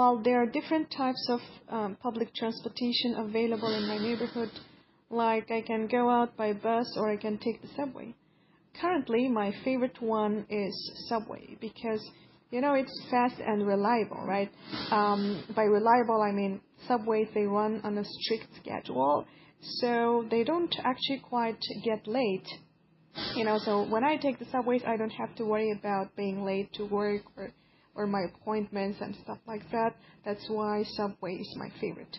Well, there are different types of um, public transportation available in my neighborhood. Like I can go out by bus or I can take the subway. Currently, my favorite one is subway because you know it's fast and reliable, right? Um, by reliable, I mean subways they run on a strict schedule, so they don't actually quite get late. You know, so when I take the subways, I don't have to worry about being late to work or or my appointments and stuff like that. That's why subway is my favorite.